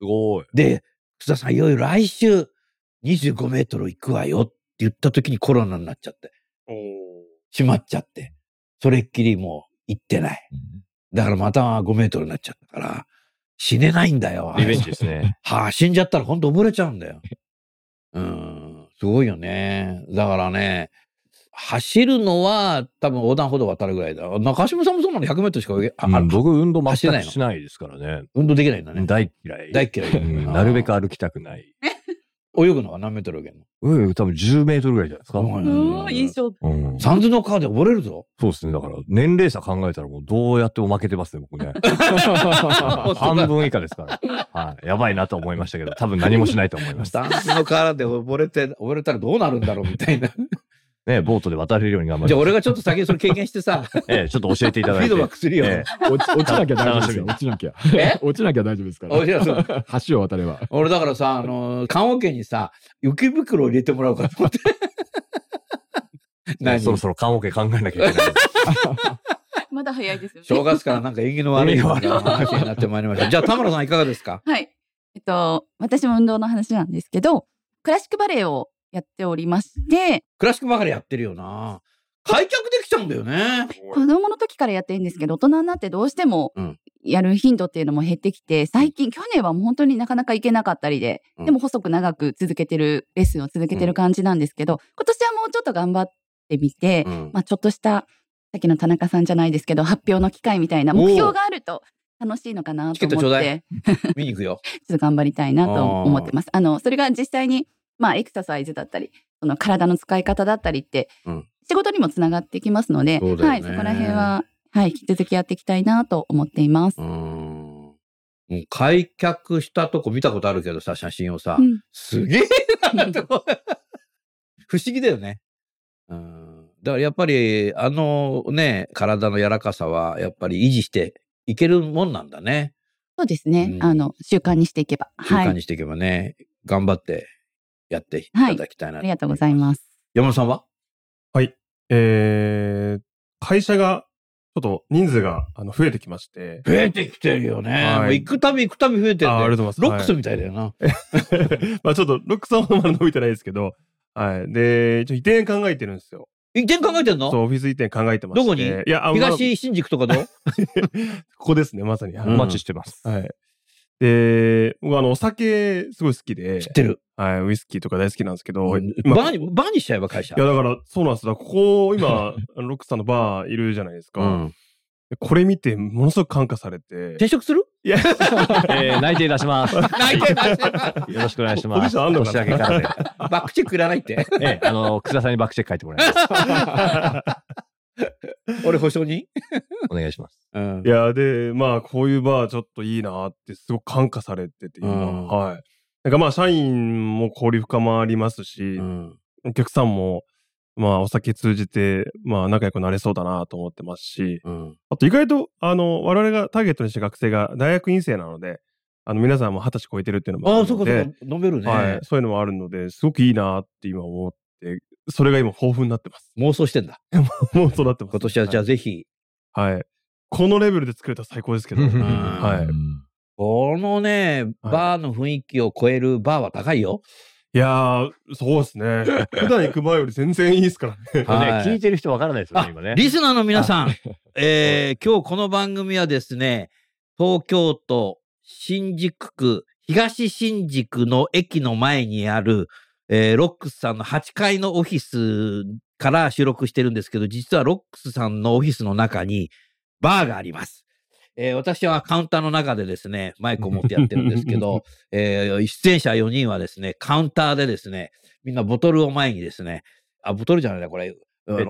すごい。
で、須田さん、いよいよ来週25メートル行くわよって言った時にコロナになっちゃって、閉まっちゃって、それっきりもう行ってない。だからまた5メートルになっちゃったから、死ねないんだよ。
リベンジですね。[LAUGHS]
はあ、死んじゃったらほんと溺れちゃうんだよ。うん、すごいよね。だからね、走るのは多分横断歩道渡るぐらいだ。中島さんもそうなの？100メートルしか泳げ、
うん僕運動全
走れないの？
くしないですからね。
運動できないんだね。
大嫌い。
大嫌い。
うんなるべく歩きたくない。[LAUGHS]
泳ぐのは何メートル泳げるの？
うん、多分10メートルぐらいじゃないですか。
うん
うん、印象。
うん。
サンズの川で溺れるぞ。
そうですね。だから、年齢差考えたらもうどうやっても負けてますね、僕ね。[LAUGHS] 半分以下ですから。はい。やばいなと思いましたけど、多分何もしないと思います。
サンズの川で溺れて、溺れたらどうなるんだろうみたいな。
ね、ボートで渡れるように頑張ります。
じゃあ俺がちょっと先にそれ経験してさ、フ [LAUGHS]
ええ、ちょっと教えていただいて。
ィードバックするよ。
ええ
落ち落ちなきゃ大丈夫ですよ。
楽
落ちなきゃ。
え？
落ちなきゃ大丈夫ですか
面白そう
ら。橋を渡れば。
俺だからさ、あの、棺桶にさ、雪袋を入れてもらおうかと思って。[LAUGHS] 何？
そろそろ棺桶考えなきゃいけない。[LAUGHS]
まだ早いですよね。
正月からなんか縁起の悪い話になってまいりました。じゃあ、田村さんいかがですか？
はい。えっと、私も運動の話なんですけど、クラシックバレエをやっておりまして、
クラシックばかりやってるよな。開脚できちゃうんだよね。
子供の時からやってるんですけど、大人になってどうしても
うん。
やる頻度っていうのも減ってきて、最近、去年はもう本当になかなか行けなかったりで、
うん。
でも細く長く続けてる、レッスンを続けてる感じなんですけど、今年はもうちょっと頑張ってみて、
うん。
まあちょっとした、さっきの田中さんじゃないですけど、発表の機会みたいな目標があると楽しいのかなと思って、[LAUGHS]
見に行くよ。
ちょっと頑張りたいなと思ってます。あの、それが実際にまあ、エクササイズだったり、その体の使い方だったりって、
うん
仕事にもつながってきますので、
そうだよね
はい、そこら辺は、はい、引き続きやっていきたいなと思っています。
うーん。もう開脚したとこ見たことあるけどさ、写真をさ、
うん
すげえなとこ [LAUGHS] 不思議だよね。うん。だからやっぱり、あのね、体の柔らかさは、やっぱり維持していけるもんなんだね。
そうですね。
うん
あの、習慣にしていけば。
習
はい。
慣にしていけばね、頑張ってやっていただきたいな、
ありがとうございます。
山本さんは？
えー、会社が、ちょっと人数があの増えてきまして。
増えてきてるよね。
はい
行くたび行くたび増えてる
あありがとうございます。
ロックスみたいだよな。[LAUGHS]
まあちょっと、ロックさんはまだ伸びてないですけど、はい。で、ちょ移転考えてるんですよ。
移転考えてんの？
そう、オフィス移転考えてまして。
どこに？
いや、
東新宿とかどう？[LAUGHS]
ここですね、まさに。
お待ちしてます。
はい。で、僕あの、お酒すごい好きで
知っ、てる。
はい、ウイスキーとか大好きなんですけど、
バ
まあ
ーに、バーにしちゃえば会社。
いや、だから、そうなんですよ。ここ、今、[LAUGHS] あのロックさんのバーいるじゃないですか。
うん。
これ見て、ものすごく感化されて。
転職する？
いや、[LAUGHS]
えー [LAUGHS] 内定出します。よ
内定出して
ろしくお願いし
ポジ
ます。
ションあんのかな？
年明けからで。
バックチェックいらないって。
ええ、あの、楠田さんにバックチェック書いてもらいます。[LAUGHS]
俺保証人？[LAUGHS]
お願いします。
うん
い。や、で、まあ、こういうバーちょっといいなって、すごく感化されてて、今、
うん
はい。なんかまあ、社員も交流深まりますし、
うん
お客さんも、まあ、お酒通じて、まあ、仲良くなれそうだなと思ってますし、
うん。
あと意外と、あの、我々がターゲットにした学生が大学院生なので、あの、皆さんも二十歳超えてるっていうのも
ああ、
あるので、
そうかそうか。飲めるね。
はい、そういうのもあるので、すごくいいなって今思って、それが今豊富になってます。
妄想してんだ。
もうそうなってます。
今年はじゃあぜひ、
はい。はい。このレベルで作れたら最高ですけど。
ん
はい。
このね、バーの雰囲気を超えるバーは高いよ。
いやー、そうですね。[LAUGHS] 普段行く前より全然いいですからね。[LAUGHS]
はい
ね、聞いてる人わからないですよ
あ
ね、今ね。
リスナーの皆さん、[LAUGHS] えー今日この番組はですね、東京都新宿区東新宿の駅の前にある、えーロックスさんの8階のオフィスから収録してるんですけど、実はロックスさんのオフィスの中にバーがあります。えー私はカウンターの中でですね、マイクを持ってやってるんですけど、[LAUGHS] えー出演者4人はですね、カウンターでですね、みんなボトルを前にですね、あ、ボトルじゃないな、これ。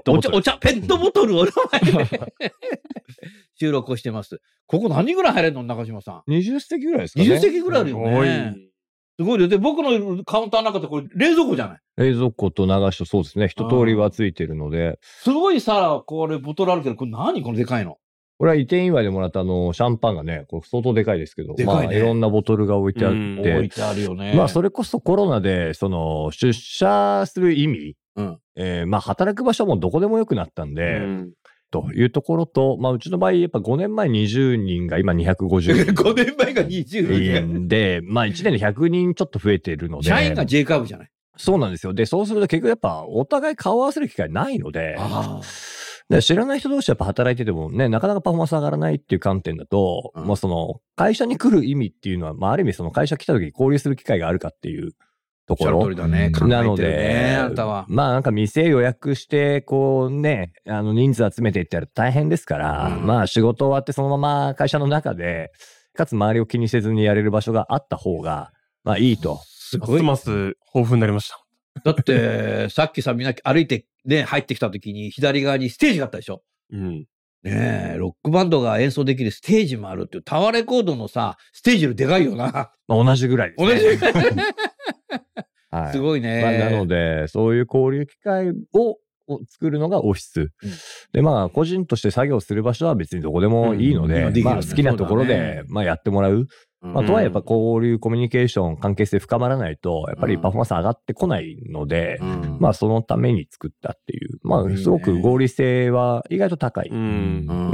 お茶、お茶、ペットボトルを [LAUGHS] 収録をしてます。ここ何人ぐらい入れるの中島さん。
20席ぐらいですかね。
20席ぐらいあるよね。すごいよ。で、僕のカウンターの中ってこれ冷蔵庫じゃない？
冷蔵庫と流しとそうですね。一通りはついてるので、
すごいさ、これボトルあるけど、これ何このでかいの？
これは移転祝いでもらったあの、シャンパンがね、これ相当でかいですけど、
でかいね
まあ、いろんなボトルが置いてあっ
うん
置い
て、
てあるよね。
まあ、それこそコロナで、その、出社する意味、
うん
えーまあ、働く場所はもうどこでもよくなったんで、
うん
というところと、まあ、うちの場合、やっぱ5年前20人が今250
5年前が20人。
人で、まあ、1年で100人ちょっと増えてるので、
社員が J カーブじゃない。
そうなんですよ。で、そうすると結局やっぱお互い顔合わせる機会ないので、知らない人同士やっぱ働いててもね、なかなかパフォーマンス上がらないっていう観点だと、
うん
もうその、会社に来る意味っていうのは、まあ、ある意味その会社来た時に交流する機会があるかっていうところ
おっしゃる通り。だね。
うん
考えてるね
なので、
あんたは。
まあなんか店予約して、こうね、あの人数集めていってやると大変ですから、
うん
まあ仕事終わってそのまま会社の中で、かつ周りを気にせずにやれる場所があった方が、まあいいと。
すごい。
ますます豊富になりました。
だって、さっきさ、みんな歩いて、ね、入ってきた時に、左側にステージがあったでしょ？
うん。
ねえ、ロックバンドが演奏できるステージもあるっていう、タワーレコードのさ、ステージよりでかいよな。
まあ同じぐらいです、
同
ね。
じ。[LAUGHS]
はい。
すごいね。
まあ、なので、そういう交流機会をを作るのがオフィス。で、まあ、個人として作業する場所は別にどこでもいいので、
うんできるよね
まあ、好きなところで
ね、
まあ、やってもらう。
うん。
まあ、とはいえ、やっぱ交流、コミュニケーション、関係性深まらないと、やっぱりパフォーマンス上がってこないので、
うん。
まあ、そのために作ったっていう、まあ、すごく合理性は意外と高い、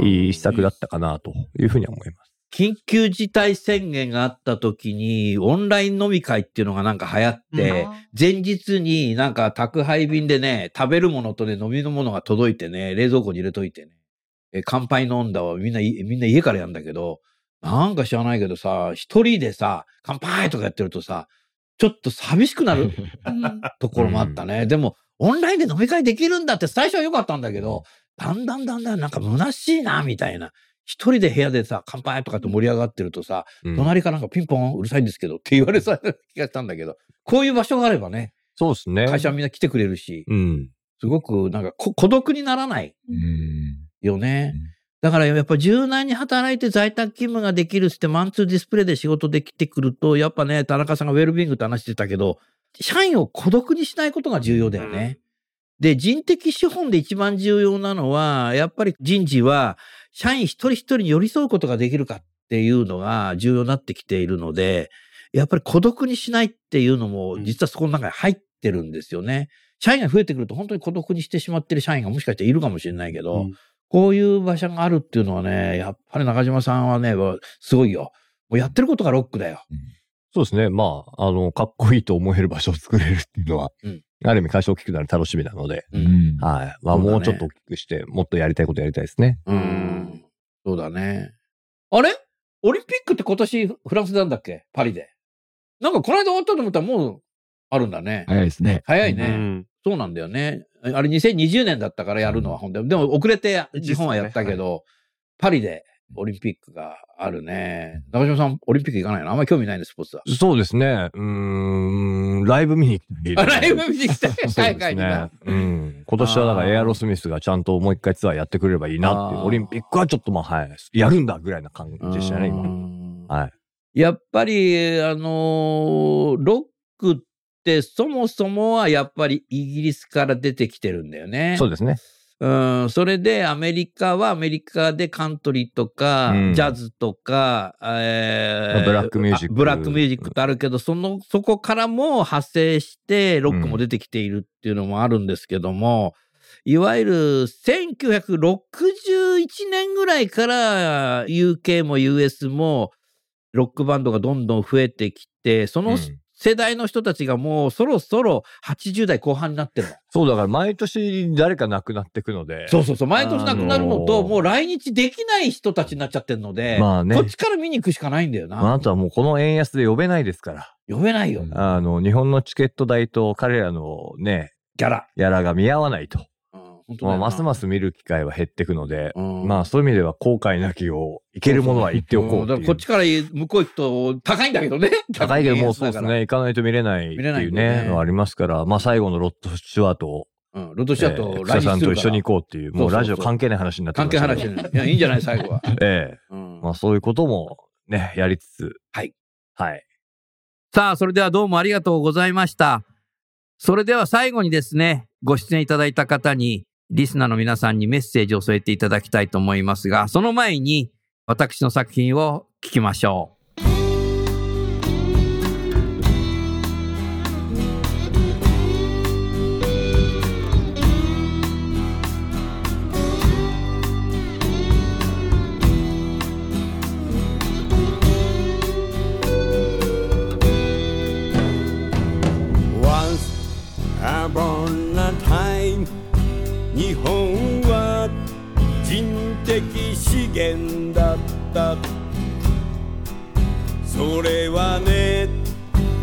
いい施策だったかなというふうには思います。
緊急事態宣言があった時に、オンライン飲み会っていうのがなんか流行って、前日になんか宅配便でね、食べるものとね、飲み物が届いてね、冷蔵庫に入れといてね、え乾杯飲んだわ、みんな、いみんな家からやるんだけど、なんか知らないけどさ、一人でさ、乾杯とかやってるとさ、ちょっと寂しくなる
うん
ところもあったね。でも、オンラインで飲み会できるんだって最初は良かったんだけど、だんだんだんだんなんか虚しいな、みたいな。一人で部屋でさ、乾杯とかって盛り上がってるとさ、
うん
隣からなんかピンポンうるさいんですけどって言われそうな気がしたんだけど、こういう場所があればね、
そうですね。
会社はみんな来てくれるし、
うん。
すごくなんかこ孤独にならない
うん。
よね
うん。
だからやっぱ柔軟に働いて在宅勤務ができるってマンツーディスプレイで仕事できてくると、やっぱね、田中さんがウェルビーイングって話してたけど、社員を孤独にしないことが重要だよね。で、人的資本で一番重要なのは、やっぱり人事は社員一人一人に寄り添うことができるかっていうのが重要になってきているので、やっぱり孤独にしないっていうのも実はそこの中に入ってるんですよね。社員が増えてくると本当に孤独にしてしまってる社員がもしかしているかもしれないけど、
うん
こういう場所があるっていうのはね、やっぱり中島さんはね、すごいよ。もうやってることがロックだよ。
そうですね。まあ、あの、かっこいいと思える場所を作れるっていうのは、
うん
ある意味会社大きくなる楽しみなので、
う。
うんん。
はい。まあ、
ね
もうちょっと大きくして、もっとやりたいことやりたいですね。
うん。そうだね。あれ？オリンピックって今年フランスなんだっけ？パリで。なんかこの間終わったと思ったらもうあるんだね。
早いですね。
早いうね。
ん。
そうなんだよね。あれ2020年だったからやるのは本当に。でも遅れて日本はやったけど、パリでオリンピックがあるね。中島さん、オリンピック行かないの？あんまり興味ないね、スポーツは。
そうですね。うーん、ライブ見に行きたい。
あ [LAUGHS] ライブ見に行きたい
そう
海
ですね
外にな。
うん。今年はだからエアロスミスがちゃんともう一回ツアーやってくれればいいなっていう。オリンピックはちょっとまあ、はい。やるんだぐらいな感じでしたね、
う
今。
ん
はい。
やっぱり、あのーロックってそもそもはやっぱりイギリスから出てきてるんだよね。
そうですね。
うん、それでアメリカはアメリカでカントリーとか、
うん
ジャズとか、え
まあブラックミュージック
あブラックミュージックってあるけど、その、そこからも派生してロックも出てきているっていうのもあるんですけども、いわゆる1961年ぐらいから UK も US もロックバンドがどんどん増えてきて、その
うん
世代の人たちがもうそろそろ80代後半になってるの。
そうだから毎年誰か亡くなっていくので。
そうそうそう。毎年亡くなるのと、
あのー
もう来日できない人たちになっちゃってるので、
まあね
こっちから見に行くしかないんだよな。
まあ、あとはもうこの円安で呼べないですから。
呼べないよ。
うん
あの、日本のチケット代と彼らのね、
ギャラ。
やらが見合わないと。まあ、ますます見る機会は減っていくので、
うん
まあそういう意味では後悔なきをいけるものは言っておこうっていう
んこっ。ちから向こう行くと高いんだけどね。[LAUGHS]
高いけどもうそうです。ね、行かないと見れないって
い
いう
ね
ね、のはありますから、まあ最後のロッド・シュワートを、
うん。ロトシアと
えー
来日するから
草さんと一緒に行こうっていう、もうラジオ関係ない話になって
関係
ましたけど
話してない。いや、いいんじゃない最後は。[LAUGHS]
ええ
うん
まあそういうこともね、やりつつ。
はい。
はい。
さあ、それではどうもありがとうございました。それでは最後にですね、ご出演いただいた方に、リスナーの皆さんにメッセージを添えていただきたいと思いますが、その前に私の作品を聞きましょ「
う。的資源だった。それはね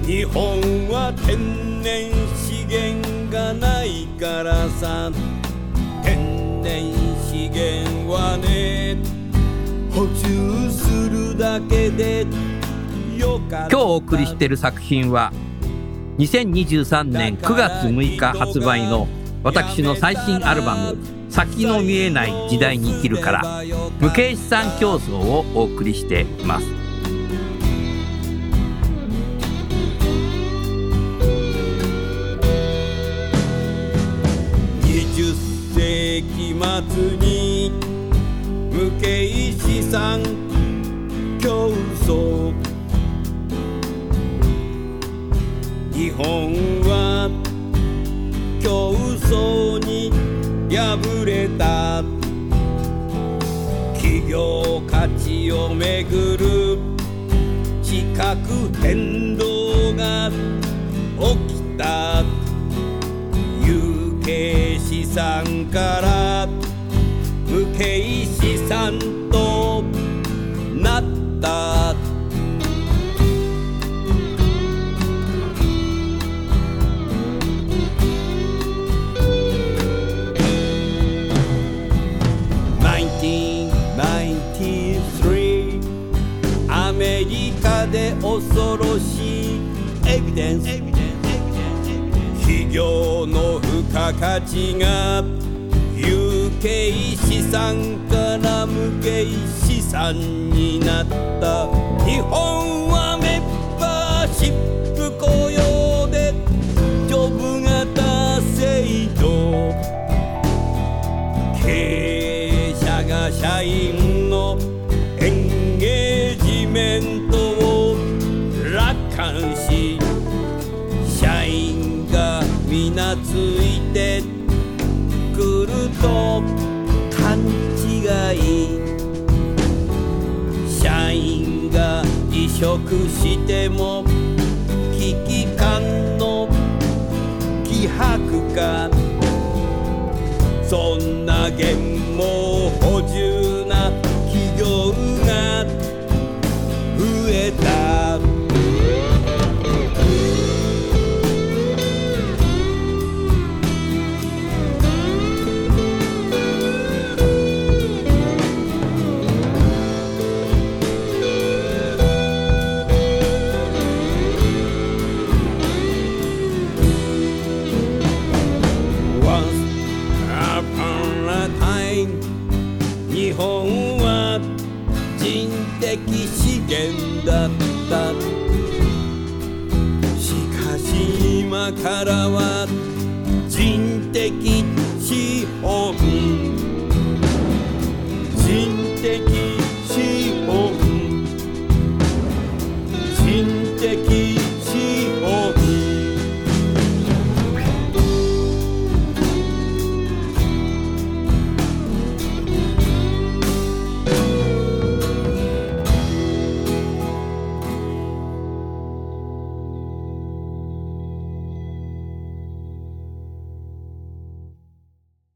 日本は天然資源がないからさ。天然資源はね補充するだけでよかった。
今日お送りしている作品は、2023年9月6日発売の私の最新アルバム、先の見えない時代に生きるから、無形資産競争をお送りしています。
20世紀末に無形資産競争日本は競争に敗れた。企業価値をめぐる。地殻変動が。起きた。有形資産から。無形資産と。なった。恐ろしい。エビデンス企業の付加価値が有形資産から無形資産になった。日本と勘違い。社員が離職しても危機感の希薄か。そんな言毛人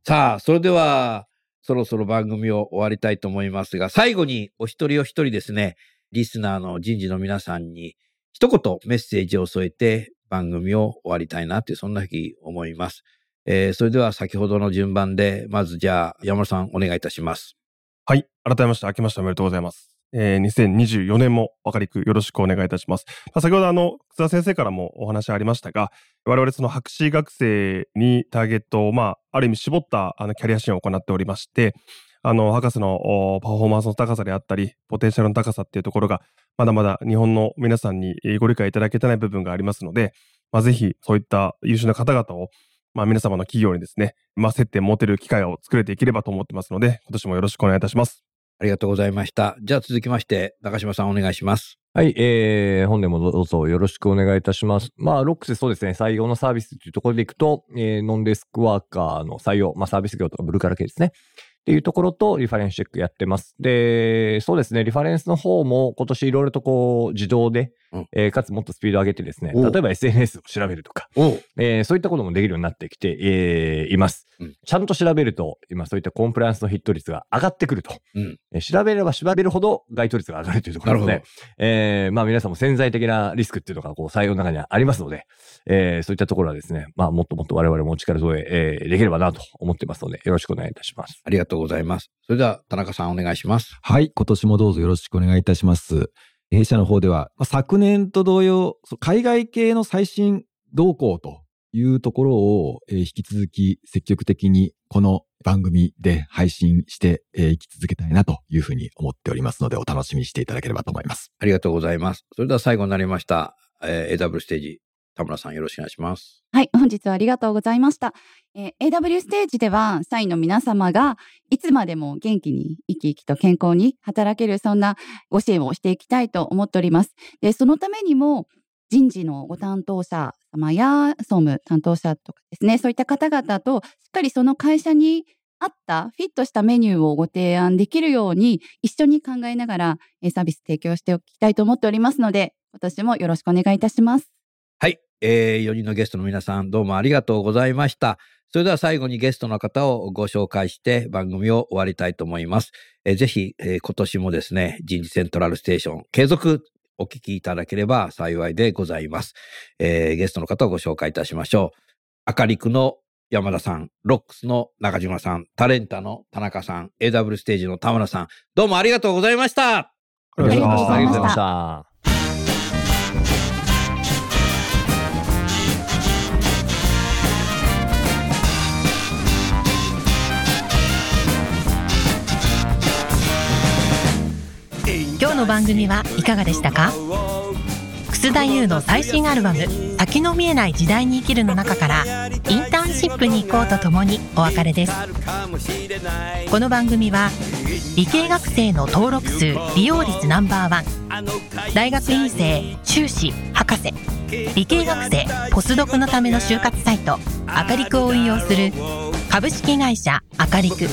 さあ、それでは、そろそろ番組を終わりたいと思いますが、最後にお一人お一人ですね、リスナーの人事の皆さんに一言メッセージを添えて番組を終わりたいなって、そんなふうに思います。えーそれでは先ほどの順番で、まずじゃあ山田さんお願いいたします。
はい。改めまして、明けましておめでとうございます。えー2024年も分かりくよろしくお願いいたします。まあ、先ほどあの、楠田先生からもお話ありましたが、我々その博士学生にターゲットを、まあ、ある意味絞ったあのキャリア支援を行っておりまして、あの、博士のパフォーマンスの高さであったり、ポテンシャルの高さっていうところが、まだまだ日本の皆さんにご理解いただけてない部分がありますので、まあ、ぜひそういった優秀な方々を、まあ、皆様の企業にですね、まあ、接点持てる機会を作れていければと思ってますので、今年もよろしくお願いいたします。
ありがとうございました。じゃあ続きまして、中島さんお願いします。
はい、えー、本年もどうぞよろしくお願いいたします。まあ、ロックスそうですね、採用のサービスというところでいくと、えー、ノンデスクワーカーの採用、まあ、サービス業とかブルーカラ系ですね。っていうところと、リファレンスチェックやってます。で、そうですね、リファレンスの方も今年いろいろとこう、自動で、
うん
えーかつもっとスピード上げてですね、例えば SNS を調べるとか、えーそういったこともできるようになってきて、えーいます、
うん
ちゃんと調べると、今そういったコンプライアンスのヒット率が上がってくると。
うん
えー調べれば調べるほど該当率が上がるというところです
なる
ね。えーまあ皆さんも潜在的なリスクっていうのがこう採用の中にはありますので、えーそういったところはですね、まあもっともっと我々もお力添ええーできればなと思ってますので、よろしくお願いいたします。
ありがとうございます。それでは田中さんお願いします。
はい、今年もどうぞよろしくお願いいたします。弊社の方では、まあ昨年と同様、海外系の最新動向というところを、えー引き続き積極的にこの番組で配信してい、えー、き続けたいなというふうに思っておりますので、お楽しみにしていただければと思います。
ありがとうございます。それでは最後になりました、えー AW ステージ、田村さんよろしくお願いします。
はい、本日はありがとうございました。えー AW ステージでは、社員の皆様がいつまでも元気に生き生きと健康に働ける、そんなご支援をしていきたいと思っております。で、そのためにも、人事のご担当者様や総務担当者とかですね、そういった方々としっかりその会社に合ったフィットしたメニューをご提案できるように一緒に考えながらえサービス提供しておきたいと思っておりますので、今年もよろしくお願いいたします。
はい、えー、4人のゲストの皆さんどうもありがとうございました。それでは最後にゲストの方をご紹介して番組を終わりたいと思います。えーぜひ、えー今年もですね、人事セントラルステーション継続お聞きいただければ幸いでございます。えーゲストの方をご紹介いたしましょう。アカリクの山田さん、ロックスの中島さん、タレンタの田中さん、AW ステージの田村さん、どうもありがとうございました
ありがとうございました。
今日
の番組はいかがでしたか？楠田優の最新アルバム「先の見えない時代に生きる」の中からインターンシップに行こうとともにお別れです。この番組は理系学生の登録数利用率ナンバーワン大学院生修士博士理系学生ポスドクのための就活サイトアカリクを運用する株式会社アカリク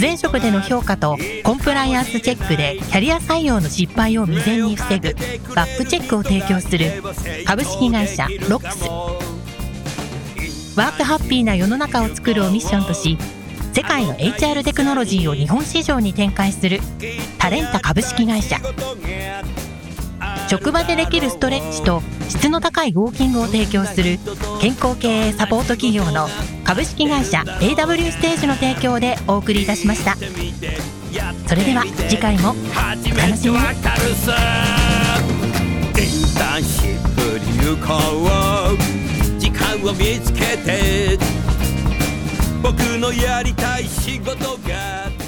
前職での評価とコンプライアンスチェックでキャリア採用の失敗を未然に防ぐバックチェックを提供する株式会社ロックス。ワークハッピーな世の中を作るをミッションとし世界の HR テクノロジーを日本市場に展開するタレンタ株式会社。職場でできるストレッチと質の高いウォーキングを提供する健康経営サポート企業の株式会社 AW ステージの提供でお送りいたしました。それでは次回もお楽しみに。
インターンシップに行こう時間を見つけて僕のやりたい仕事が